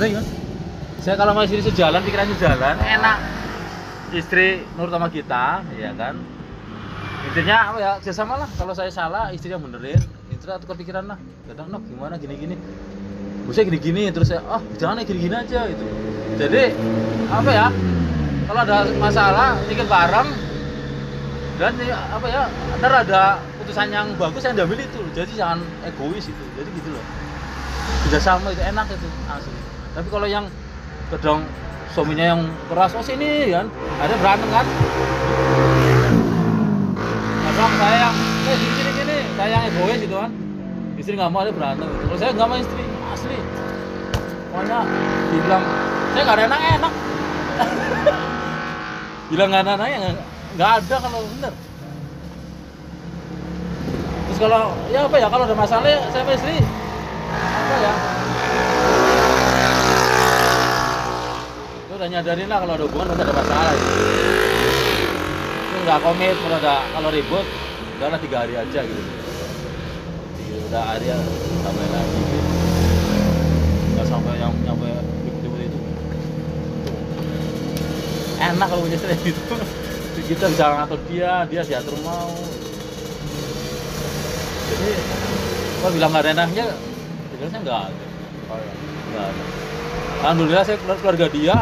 maksudnya gimana? Saya kalau sama istri sejalan, pikiran sejalan, enak. Istri nurut sama kita, ya kan? Intinya apa ya, kerjasama lah. Kalau saya salah, istri yang benerin. Itu tukar pikiran lah. Kadang, no, gimana gini-gini. Bisa gini-gini, terus saya, oh jangan ya gini-gini aja gitu. Jadi, apa ya, kalau ada masalah, mikir bareng, dan ya, apa ya, ntar ada putusan yang bagus yang diambil itu. Jadi jangan egois itu. Jadi gitu loh kerjasama itu enak itu asli tapi kalau yang kadang suaminya yang keras oh sini kan? Ada berantem kan? Kadang saya yang eh gini gini gini saya yang egois gitu kan? Istri nggak mau ada berantem gitu. kalau saya nggak mau istri asli. Pokoknya dibilang saya nggak ada enak enak. Bilang nggak ada enak ya nggak ada kalau bener. Terus kalau ya apa ya kalau ada masalah ya saya sama istri. Apa ya udah nyadarin lah kalau ada hubungan pasti ada masalah. Itu itu nggak komit kalau ada kalau ribut udahlah tiga hari aja gitu. Tiga- udah hari ya sampai lagi gitu. nggak sampai yang nyampe ribut-ribut itu. Enak kalau punya istri gitu. Kita bisa ngatur dia dia diatur mau. Jadi kalau bilang nggak ada enaknya sebenarnya nggak ada. Nggak ada. Alhamdulillah saya keluar- keluarga dia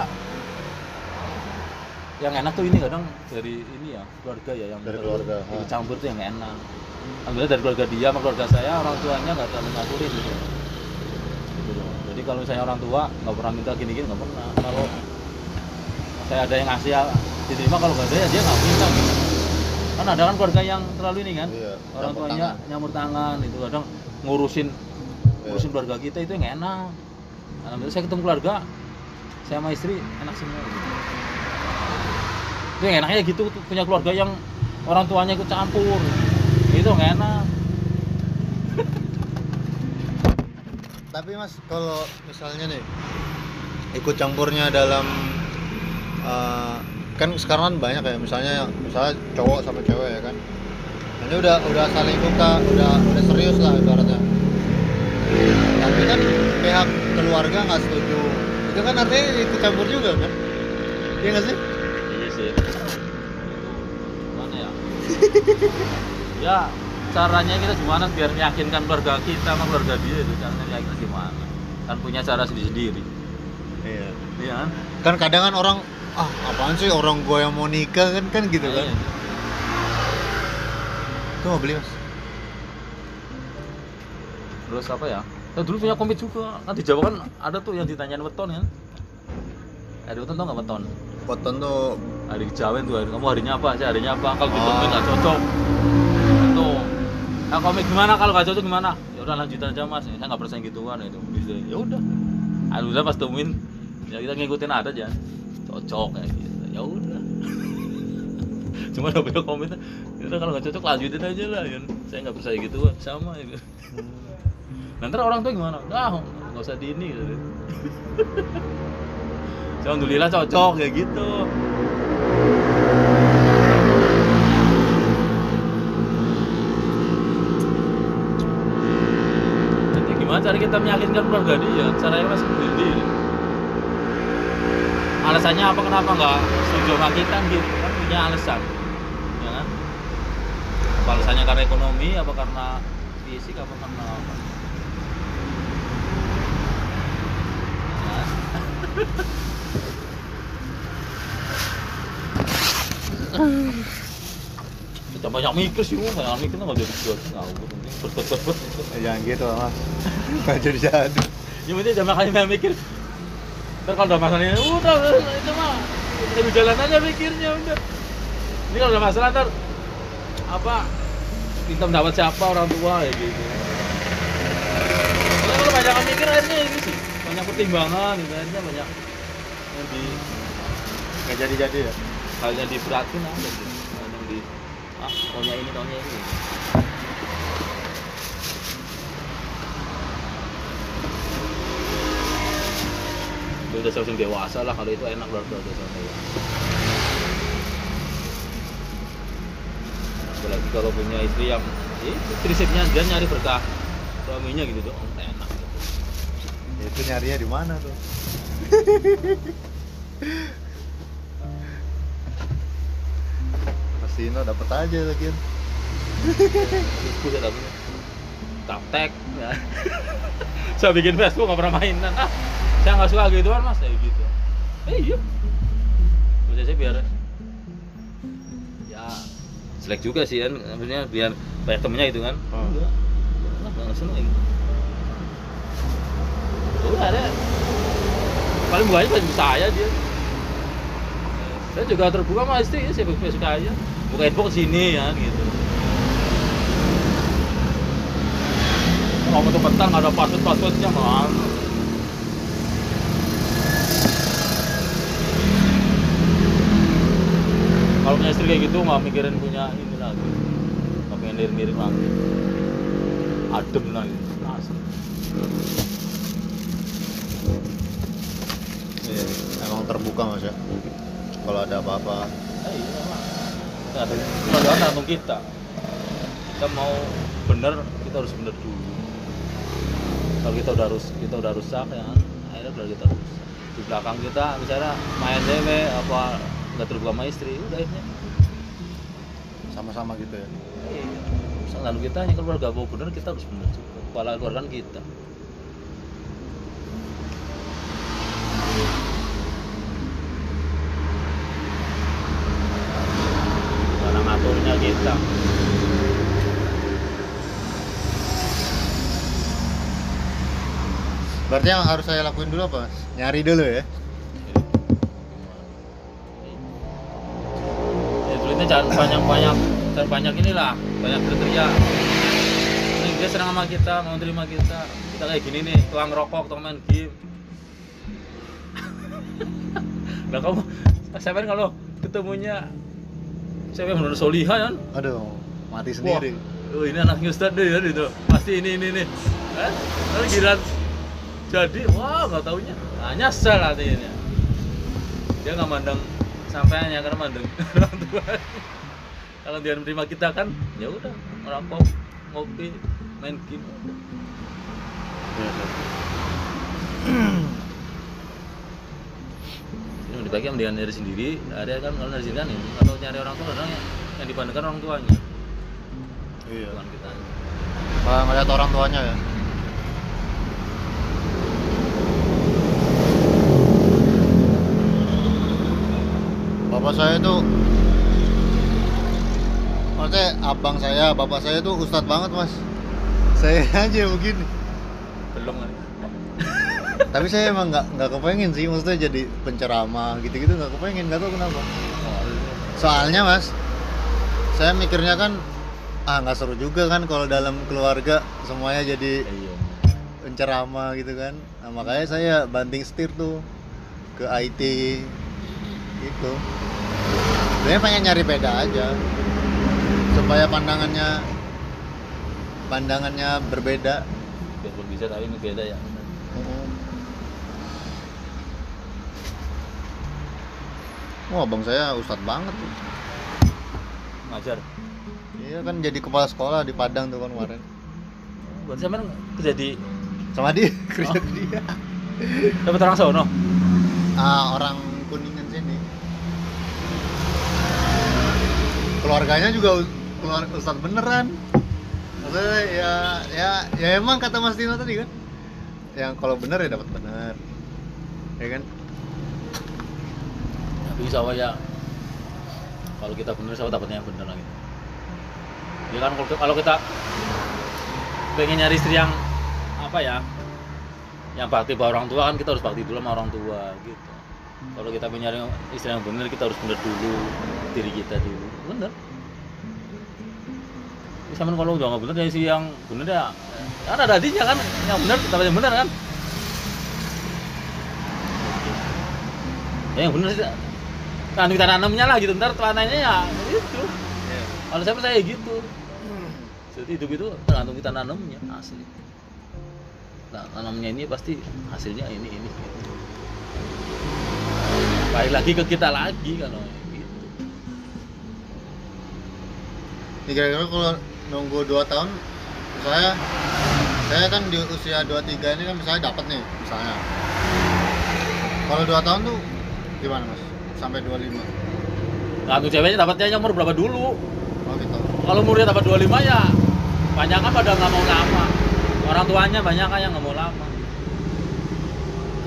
yang enak tuh ini kadang dari ini ya keluarga ya yang Dari keluarga, ah. campur tuh yang enak alhamdulillah dari keluarga dia sama keluarga saya orang tuanya nggak terlalu ngaturin gitu Gitu loh. jadi kalau misalnya orang tua nggak pernah minta gini-gini nggak pernah kalau saya ada yang ngasih ya diterima kalau nggak ada ya dia nggak minta gitu. kan ada kan keluarga yang terlalu ini kan Iya, orang campur tuanya tangan. nyamur tangan itu kadang ngurusin Iya. ngurusin keluarga kita itu yang enak alhamdulillah saya ketemu keluarga saya sama istri enak semua gitu. Itu enaknya gitu punya keluarga yang orang tuanya ikut campur itu nggak enak Tapi mas, kalau misalnya nih ikut campurnya dalam eh, kan sekarang kan banyak ya misalnya misalnya cowok sama cewek ya kan. Ini udah udah saling suka, udah udah serius lah ibaratnya. Tapi kan pihak keluarga nggak setuju. Itu kan artinya ikut campur juga kan? Iya nggak sih? Ya ya caranya kita gimana biar meyakinkan keluarga kita sama keluarga dia itu caranya meyakinkan gimana kan punya cara sendiri sendiri Iya. iya kan Kan kadang kan orang ah apaan sih orang gua yang mau nikah kan kan gitu kan. Iya. Itu mau beli mas? terus apa ya kita dulu punya komit juga kan di Jawa kan ada tuh yang ditanyain weton kan hari weton tau nggak weton Poton tuh hari kejawen tuh hari, kamu harinya apa sih? Harinya apa? Kalau di Oh. komit nggak cocok. Tuh nah komit gimana? Kalau nggak cocok gimana? Ya udah lanjutin aja mas. Saya nggak percaya gituan itu bisa ya udah. Alhamdulillah pas temuin ya kita ngikutin ada aja cocok kayak gitu. Ya udah. Cuma udah punya komit ya udah kalau nggak cocok lanjutin aja lah ya saya nggak percaya gitu sama ya. Nanti orang tua gimana? Dah nggak usah di ini gitu. Alhamdulillah cocok kayak gitu. Jadi gimana cara kita meyakinkan keluarga dia? Caranya masih sendiri. Alasannya apa kenapa nggak setuju sama kita gitu? Kan punya alasan, ya kan? Apa alasannya karena ekonomi? Apa karena fisik? Apa karena apa? Ya. Kita banyak mikir sih, Bang. banyak mikir nggak jadi penting berbet berbet itu. Eh, jangan gitu mas. Nggak jadi jadi. Yang penting jangan makanya banyak mikir. Ntar kalau udah masalah ini, udah itu mah lebih jalan aja mikirnya udah. Ini kalau udah masalah ntar apa minta pendapat siapa orang tua ya gitu. Soalnya kalau banyak mikir akhirnya ini sih banyak pertimbangan, gitu. akhirnya banyak yang di Nggak jadi jadi ya. halnya diberatin aja gitu. Ah taunya ini taunya ini. Dia udah sering dewasa lah kalau itu enak berarti udah sering dewasa. Apalagi kalau punya istri yang ya itu prinsipnya dia nyari berkah suaminya gitu dong enak. Ya, itu nyarinya di mana tuh pasti Ino dapet aja lagi. Saya dapet. Taptek. Ya. saya bikin Facebook nggak pernah mainan ah saya nggak suka gituan mas. Kayak gitu. Eh iya. Maksudnya saya biar ya selek juga sih kan. Maksudnya biar banyak temennya itu kan. Oh. enggak. Enggak nggak seneng. Gitu udah ada. Paling banyak pasti saya dia saya juga terbuka sama istri saya Facebook Facebook aja buka info ke sini ya gitu. Mau tuh petang nggak ada password passwordnya mah kalau punya istri kayak gitu nggak mikirin punya ini lagi. Nggak pengen lirik-lirik lagi. Adem lagi asli. Iya, emang terbuka mas ya? Kalau ada apa-apa. Eh, iya ada Padahal tergantung kita. Kita mau bener, kita harus bener dulu. Kalau kita udah harus kita udah rusak ya, akhirnya udah kita rusak. Di belakang kita misalnya main dewe apa nggak terbuka sama istri, udah akhirnya. sama-sama gitu ya Iya. Lalu kita kalau nggak mau bener kita harus bener juga. Kepala keluarga kan kita. Ngaturnya kita. berarti yang harus saya lakuin dulu apa nyari dulu ya Ya, duitnya jangan banyak-banyak, jangan banyak inilah, banyak kriteria. Ini dia senang sama kita, mau terima kita. Kita kayak gini nih, tukang rokok, tukang main game. nah kamu, saya kan kalau ketemunya cewek menurut Soliha kan, aduh mati sendiri oh ini anaknya Ustadz deh kan itu, pasti ini ini nih. Kan? Lalu giliran jadi, wah nggak taunya, nah, nyesel artinya. Dia nggak mandang sampainya karena mandang orang tua. Kalau dia menerima kita kan, ya udah merokok, ngopi, main game. Ini dibagi mendingan dari sendiri, ada kan kalau dari sendiri kan ini. Kalau nyari orang tua kadang yang, dibandingkan orang tuanya, iya bukan kita. kalau ngeliat orang tuanya ya bapak saya tuh maksudnya abang saya bapak saya tuh ustadz banget mas saya aja begini. Tapi saya emang nggak nggak kepengen sih maksudnya jadi penceramah gitu-gitu nggak kepengen nggak tahu kenapa. Soalnya mas saya mikirnya kan ah nggak seru juga kan kalau dalam keluarga semuanya jadi Iya. penceramah gitu kan. Nah, makanya saya banting setir tuh ke IT gitu. Sebenarnya pengen nyari beda aja supaya pandangannya pandangannya berbeda. Biarpun bisa tapi ini beda ya. Wah, abang saya ustadz banget tuh. Ngajar. Iya kan jadi kepala sekolah di Padang tuh kan kemarin. Buat sampean kerja di Sama dia, kerja di dia. dapat orang sono. Ah, orang Kuningan sini. Keluarganya juga keluar ustadz beneran. Maksudnya ya ya ya emang kata Mas Tino tadi kan. Yang kalau bener ya dapat bener. Ya kan? Sawah ya kalau kita bener sawah dapatnya yang bener lah gitu. Ya kan kalau- kita pengen nyari istri yang apa ya? Yang bakti pada orang tua kan kita harus bakti dulu sama orang tua gitu. Kalau kita pengen nyari istri yang bener kita harus bener dulu diri kita dulu. Bener sama kalau udah nggak bener ya si yang bener ya kan ada hatinya kan yang bener dapat yang bener kan. Ya yang bener sih kan kita tanamnya lah gitu. Ntar telananya ya itu. Kalau saya percaya gitu. Jadi hidup itu tergantung kita nanamnya asli. Nah tanamnya ini pasti hasilnya ini ini. Gitu. balik lagi ke kita lagi kalau gitu. Ini kira-kira kalau nunggu 2 tahun saya saya kan di usia 23 ini kan misalnya dapat nih misalnya. Kalau 2 tahun tuh gimana mas sampai 25 nah tuh ceweknya dapatnya umur berapa dulu? Oh gitu. Kalau umurnya dapat 25 ya banyak kan pada nggak mau lama. Orang tuanya banyak kan yang nggak mau lama.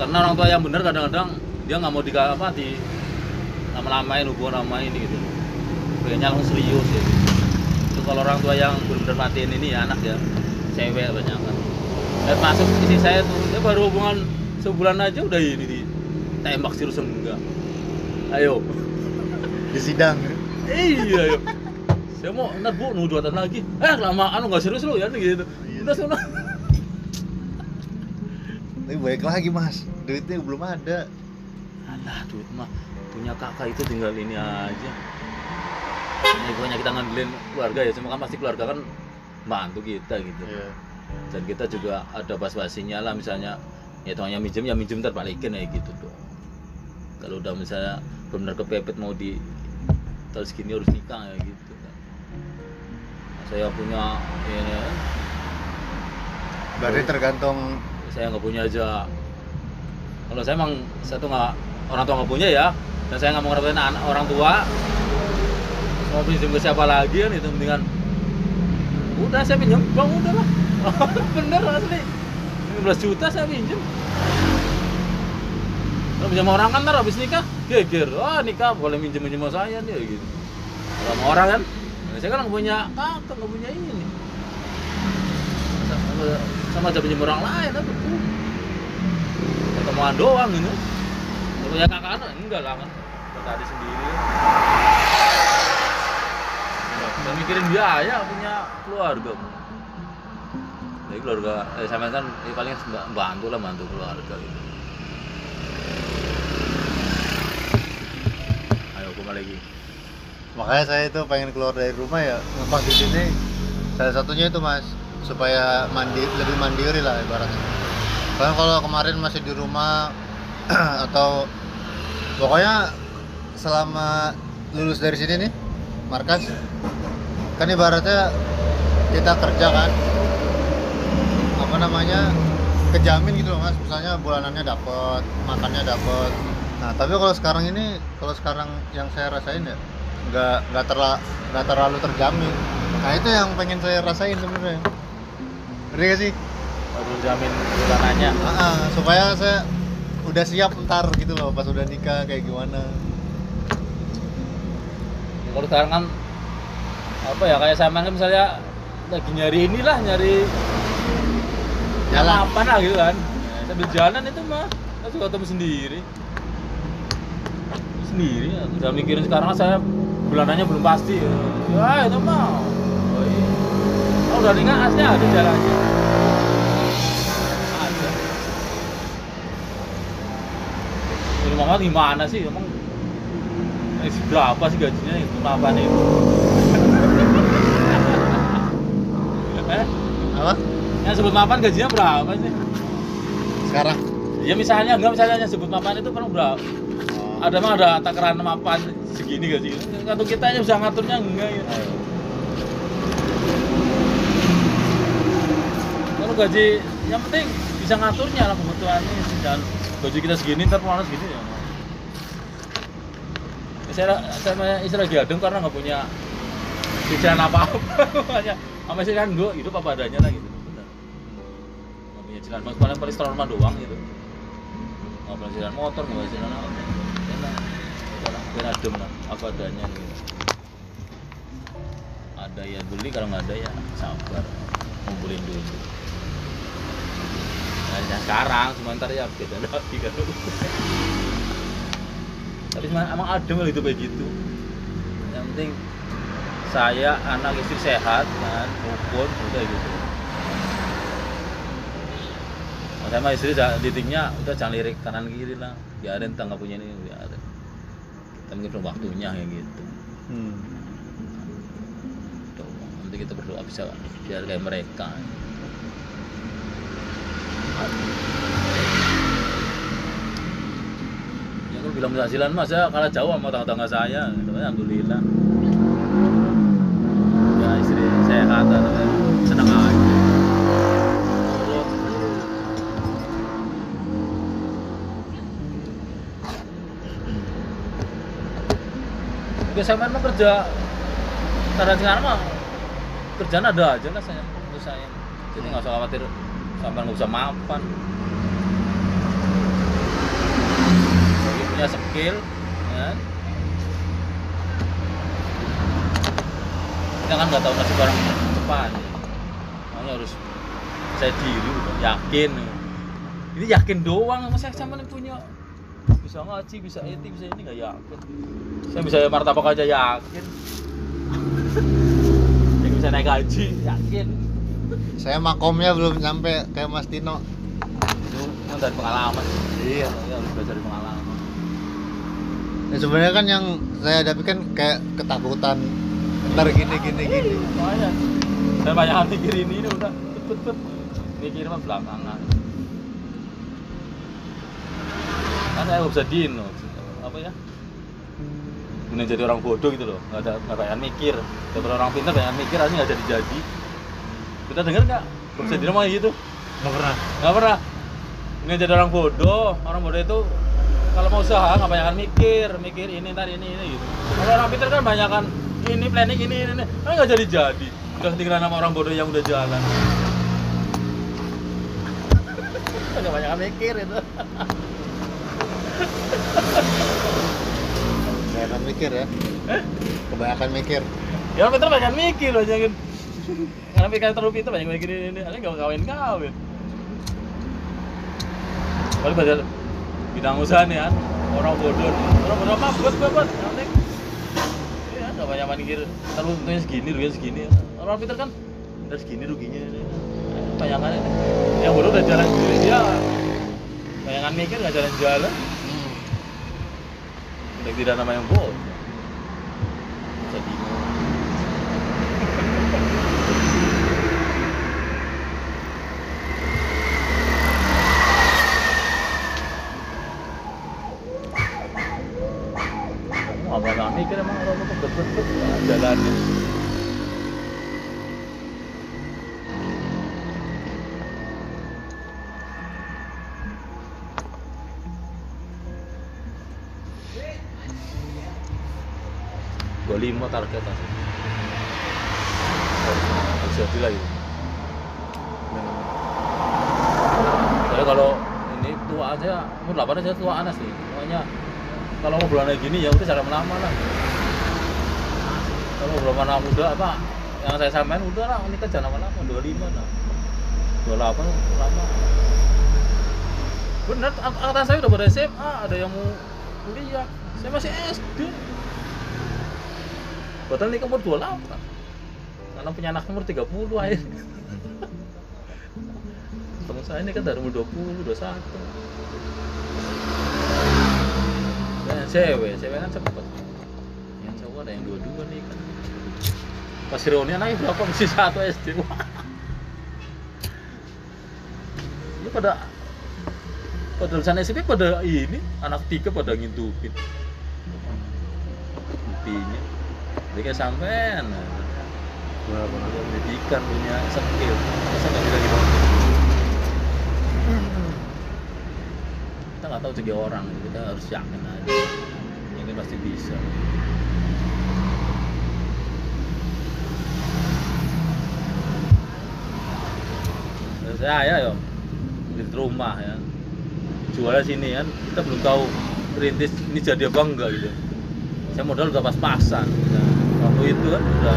Karena orang tua yang benar kadang-kadang dia nggak mau di apa di lama-lamain hubungan sama ini gitu. Pengennya langsung serius ya. Itu kalau orang tua yang benar-benar matiin ini ya anak ya cewek banyak kan. Dan masuk isi saya tuh dia baru hubungan sebulan aja udah ini di tembak serius enggak ayo. Di sidang. Iya yuk saya mau ntar bu nunggu dua tahun lagi. Eh kelamaan lu nggak serius lu ya gitu. Udah sana tapi baik lagi mas. Duitnya belum ada. Alah duit mah punya kakak itu tinggal ini aja. Ini pokoknya kita ngandelin keluarga ya. Cuma kan pasti keluarga kan bantu kita gitu. Iya. dan kita juga ada bas-basinya lah misalnya. Ya tuangnya minjem ya minjem ntar balikin ya gitu tuh kalau udah misalnya benar kepepet mau di tahun segini harus nikah ya gitu kan Nah, saya punya ini berarti tergantung saya nggak punya aja. Kalau saya emang saya tuh nggak orang tua nggak punya ya. Dan saya nggak mau ngerepotin anak orang tua. Mau pinjam ke siapa lagi kan itu mendingan. Udah saya pinjam. Bang udah lah. Bener asli. 15 juta saya pinjam pinjam orang kan ntar habis nikah geger. Wah nikah boleh minjem minjem sama saya nih gitu. Sama orang kan nah, saya kan nggak punya kakak nggak punya ini. Sama, sama aja pinjam orang lain apa tuh. Ketemuan doang gitu kalau punya kakak anak enggak lah kan. Buat adik sendiri. Gak mikirin biaya punya keluarga. Jadi keluarga eh, sama kan ya paling bantu lah bantu keluarga gitu ayo kembali lagi. Makanya saya itu pengen keluar dari rumah ya. Ngekos di sini salah satunya itu mas supaya mandi lebih mandiri lah ibaratnya. Karena kalau kemarin masih di rumah atau pokoknya selama lulus dari sini nih markas kan ibaratnya kita kerja kan. Apa namanya kejamin gitu loh mas. Misalnya bulanannya dapat makannya dapat nah tapi kalau sekarang ini kalau sekarang yang saya rasain ya nggak nggak terla nggak terlalu terjamin. Nah itu yang pengen saya rasain sebenarnya. Ngerti gak sih? Baru jamin bulanannya. Ah, ah, supaya saya udah siap ntar gitu loh pas udah nikah kayak gimana. Kalau sekarang kan apa ya kayak sama kan misalnya lagi nyari inilah nyari Jalan. apa lah gitu kan? Sambil jalan itu mah saya juga ketemu sendiri. Sendiri ya. udah mikirin sekarang saya bulanannya belum pasti ya, ya itu mah. Oh, iya. oh, udah nikah aslinya ada jalannya? Ada. Ini mama gimana sih? Emang eh, berapa sih gajinya? Itu apa nih? Eh apa yang sebut mapan gajinya berapa sih? Sekarang? Ya misalnya enggak misalnya yang sebut mapan itu kan berapa ada mah ada takaran mapan segini gaji. Kantor kita aja bisa ngaturnya enggak ya. Kalau gaji yang penting bisa ngaturnya lah kebutuhannya. Jangan gaji kita segini ntar malah segini ya. Saya saya sama istri lagi adem karena nggak punya cicilan apa apa sama istri kan gue hidup apa adanya lah gitu punya mas paling paling setor rumah doang gitu. Nggak punya cicilan motor nggak cicilan apa? Enak Udah, biar adem lah apa adanya gitu. Ada ya beli kalau nggak ada ya sabar ngumpulin dulu nah, sekarang sementara ya beda lagi kan. Tapi emang adem lah hidup kayak gitu. Yang penting saya anak istri sehat kan rukun udah gitu Nah, saya sama istri titiknya udah jangan lirik kanan kiri lah. Biarin kita nggak punya ini biarin kita mungkin belum waktunya kayak gitu. Hmm. Tuh, nanti kita berdoa bisa biar kayak mereka. Ya kalau bilang penghasilan mas ya kalah jauh sama tangga-tangga saya. Gitu. alhamdulillah. Ya istri sehat atau senang aja juga saya mah kerja karena sekarang mah kerjaan ada aja lah saya menurut saya. Jadi nggak usah khawatir sampai nggak bisa mapan. Jadi punya skill ya. kita kan nggak tahu nasib orang depan. Makanya harus saya diri udah yakin. Ini yakin doang sama yang punya bisa ngaji bisa itu bisa ini nggak yakin? Saya bisa martabak aja yakin. Yang bisa naik haji yakin. Saya makomnya belum nyampe kayak Mas Tino. itu kan dari pengalaman. Iya. saya harus belajar dari pengalaman. Ya, sebenarnya kan yang saya hadapi kan kayak ketakutan. Ntar gini gini gini. makanya saya banyak mikir ini ini udah put put mikir mah belakangan kan saya bisa dino apa ya? Mending jadi orang bodoh gitu loh. Nggak ada nggak banyak mikir. Daripada orang pintar banyak mikir aja nggak jadi jadi. Kita dengar nggak? Bisa dino mah gitu. Nggak pernah. nggak pernah. Mending jadi orang bodoh. Orang bodoh itu kalau mau usaha nggak banyak mikir. Mikir ini ntar ini ini gitu. Kalau orang pintar kan banyak kan ini planning ini ini, ini. kan nggak jadi jadi. Udah ketinggalan sama orang bodoh yang udah jalan. Nggak banyak mikir itu Kebanyakan mikir ya. Kebanyakan mikir. ya pintar banyak mikir aja kan karena pikir terlalu pintar banyak mikir ini ini. Aja nggak kawin kawin Paling pada bidang usaha nih kan orang bodoh. Orang bodoh apa? Buat buat buat. Yang penting ya nggak banyak mikir. Terlalu untungnya segini ruginya segini orang pintar kan dari segini ruginya ini. Bayangan ini yang bodoh udah jalan sendiri dia bayangan mikir nggak jalan-jalan udah tidak nama yang bodoh bisa bingung Kamu lima target aja. Jadi lah itu. Saya kalau ini tua aja, umur 8 aja tua anas sih. Makanya kalau mau bulan gini ya udah cara lama lah. Kalau belum anak muda apa yang saya samain udah lah ini jangan lama-lama 25 lah. 28 lama. Bener, ang- angkatan saya udah pada SMA, ada yang mau kuliah. Saya masih SD. Padahal nikah umur 28. Karena punya anak umur 30 aja. Temen saya ini kan dari umur 20, 21. Dan cewek, cewek kan cepet. Yang cowok ada yang dua-dua nih kan. Pas reuni anaknya berapa? Masih satu SD. Lu pada pada lulusan SMP pada ini anak tiga pada ngintupin buktinya kayak sampean. Benar. punya pendidikan punya skill. Masa nggak bisa gitu? Kita nggak tahu jadi orang. Kita harus yakin aja. Ini pasti bisa. Saya yo di rumah ya. Jualnya sini kan. Kita belum tahu rintis ini jadi apa enggak gitu. Saya modal udah pas-pasan itu kan udah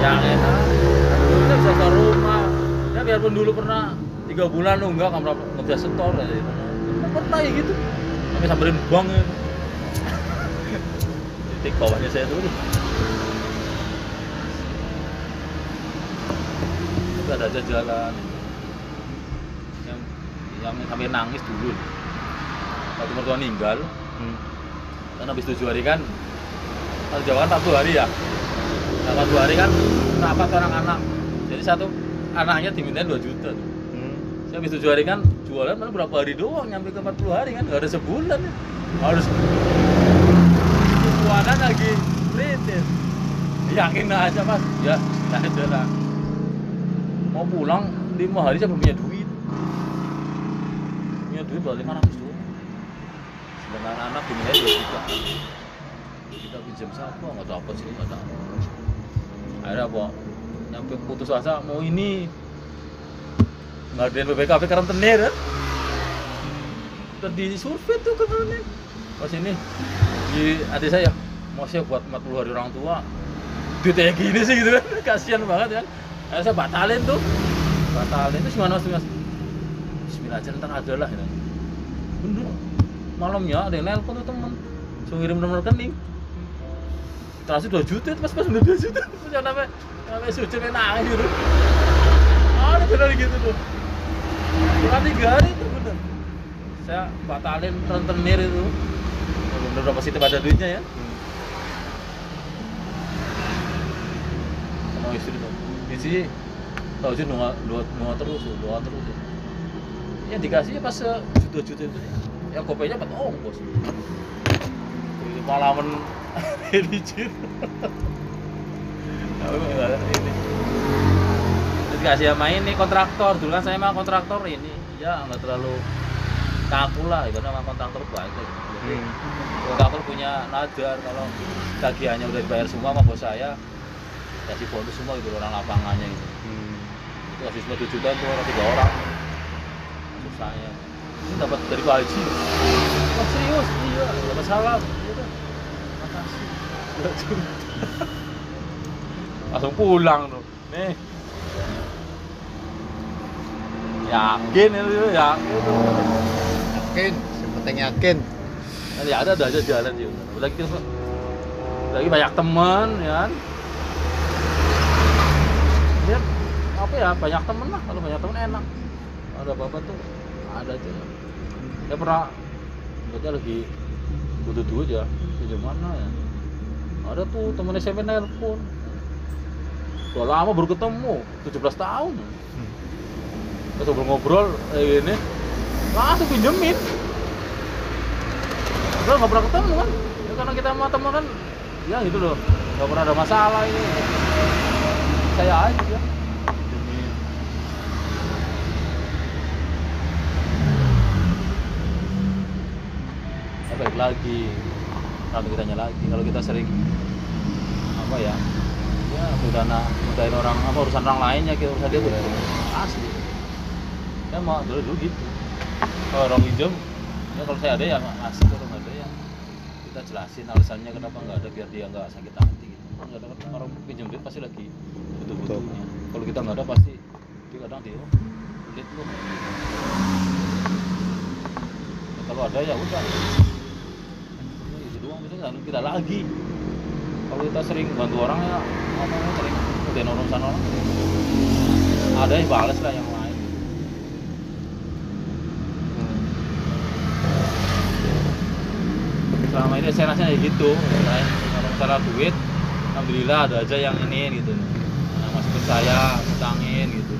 yang enak. Kita bisa ke rumah. Ya biarpun dulu pernah tiga bulan nunggak nggak pernah nggak bisa setor kayak gitu. Nggak pernah ya gitu. Sampai samperin bank ya. Titik bawahnya saya dulu itu ada aja jalan. Yang yang sampai nangis dulu. Waktu mertua meninggal Hmm. kan habis tujuh hari kan kalau Jawa kan satu hari ya. Nah satu hari kan rapat orang anak. Jadi satu anaknya dimintain 2 juta. Tuh. Hmm. saya habis tujuh hari kan jualan mana berapa hari doang nyampe ke 40 hari kan nggak ada sebulan ya. Harus keuangan lagi. Kritis. Yakin aja mas. Ya nggak ada lah. Mau pulang lima hari saya belum punya duit? Punya duit baru 500 doang. Sebenarnya anak dimintain 2 juta kita pinjam siapa nggak tahu apa sih nggak tahu akhirnya apa? Nyampe putus asa mau ini. Ngadain BPKB karantenir kan udah di survei tuh kemarin. Pas ini di adik saya mau saya buat 40 hari orang tua. Duitnya gini sih gitu kan. Kasihan banget kan. Akhirnya saya batalin tuh. Batalin itu gimana mas? Mas Bismillah aja ntar ada lah gitu. bener. Malamnya ada yang nelpon tuh temen. Suruh ngirim nomor rekening transfer 2 juta pas pas udah 2 juta punya namanya namanya sujud yang nangis gitu ah ini bener gitu tuh. Cuma tiga hari itu bener. Saya batalin rentenir itu. Bener udah positif ada duitnya ya. Sama istri tuh istri tahu sih nunggu dua nunggu terus doa terus. Tuh. yang dikasih pas sejuta juta itu. Yang kopenya empat ongkos Ini pengalaman religion Aku nggak ini. Terus dikasih sama ini kontraktor. Dulu kan saya mah kontraktor ini. Ya nggak terlalu kaku lah itu nama kontraktor banyak jadi kontraktor punya nadar kalau tagihannya udah dibayar semua sama bos saya kasih bonus semua gitu orang lapangannya gitu. Itu kasih semua 7 juta tuh orang tiga orang. Susahnya. Ini dapat dari Pak Haji oh serius? Iya dapat salam iya kan makasih Dua juta. Langsung pulang tuh. Nih. Yakin itu yakin tuh yakin. Yang penting yakin. Nanti ada ada aja jalan sih. Lagi lagi banyak teman ya kan? Dia apa ya banyak temen lah. Kalau banyak temen enak. Ada apa-apa tuh ada aja. Ya pernah berarti lagi butuh duit ya di mana ya ada tuh temen SMP nelpon? Udah lama baru ketemu 17 tahun. Terus ngobrol ngobrol kayak gini langsung pinjemin. Udah nggak pernah ketemu kan? Ya, karena kita sama temen kan ya gitu loh. Nggak pernah ada masalah ini saya aja pinjemin. Ya baik lagi kalau kitanya lagi kalau kita sering apa ya ya mudana mudahin orang apa urusan orang lain ya kita urusan dia tuh asli ya mau dulu dulu gitu. Kalau orang pinjam ya kalau saya ada ya ngasih kalau nggak ada ya kita jelasin alasannya kenapa nggak ada biar dia nggak sakit hati gitu. Nggak ada kan orang pinjam duit pasti lagi butuh butuhnya kalau kita nggak ada pasti dia kadang dia oh lu Ya, kalau ada ya udah nggak kita lagi. Kalau kita sering bantu orang ya namanya sering udah urusan orang. Ada yang balas lah yang lain. Selama ini saya rasanya gitu kalau masalah duit alhamdulillah ada aja yang ini gitu. Nah, masih percaya utangin gitu.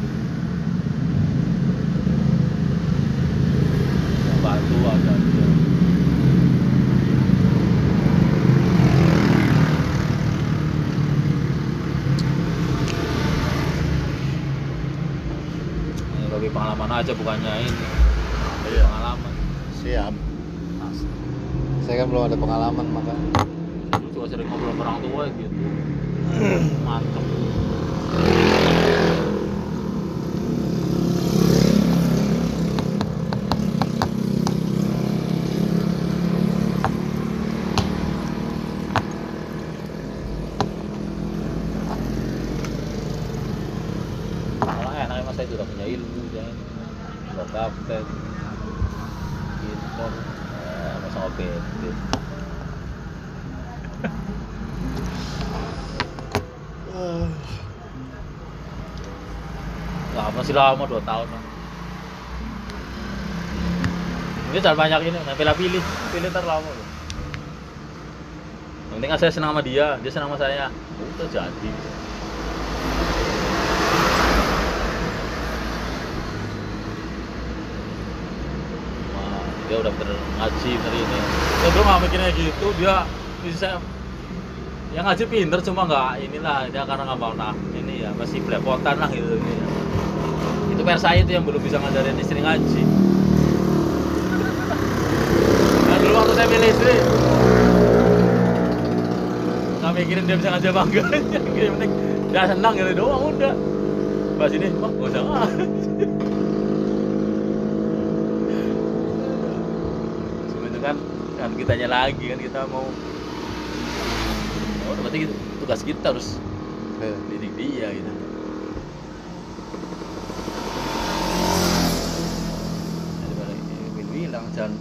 Bantu ada aja ini bagi pengalaman aja bukannya ini. Bagi Iya. pengalaman. Siap. Asli. saya kan belum ada pengalaman maka Dulu juga sering ngobrol sama orang tua gitu. Mantep malah enak mas saya sudah punya ilmu ya udah kapten gitu eh, masa ngopi gitu. Lama sih lama dua tahun lah. ini jangan banyak ini nggak pilih pilih pilih ntar lama yang penting kan saya senang sama dia dia senang sama saya. Udah jadi. Dia udah bener ngaji bener ini. Saya dulu nggak mikirnya gitu dia bisa yang ngaji pinter cuma nggak inilah dia karena nggak mau nah ini ya masih belepotan lah gitu. ya. itu PR saya itu yang belum bisa ngajarin istri ngaji. Nah dulu waktu saya milih istri. Mikirin dia bisa ngasih apa enggak. Yang penting dia senang gitu doang udah. Bahas ini wah gak usah ah. Itu kan kan kitanya lagi kan kita mau. Oh berarti tugas kita harus Iya. didik dia gitu jadi balik Win bilang jangan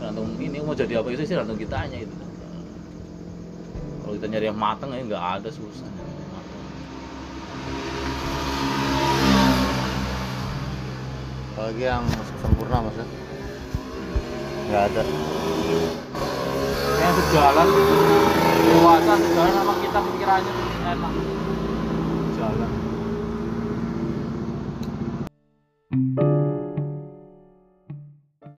tergantung ini mau jadi apa? Itu sih tergantung kitanya gitu. Kalau kita nyari yang mateng ya nggak ada susah apalagi yang sempurna mas ya? Nggak ada. Yang sejalan dewasa sejalan sama kita pikirannya enak. Jalan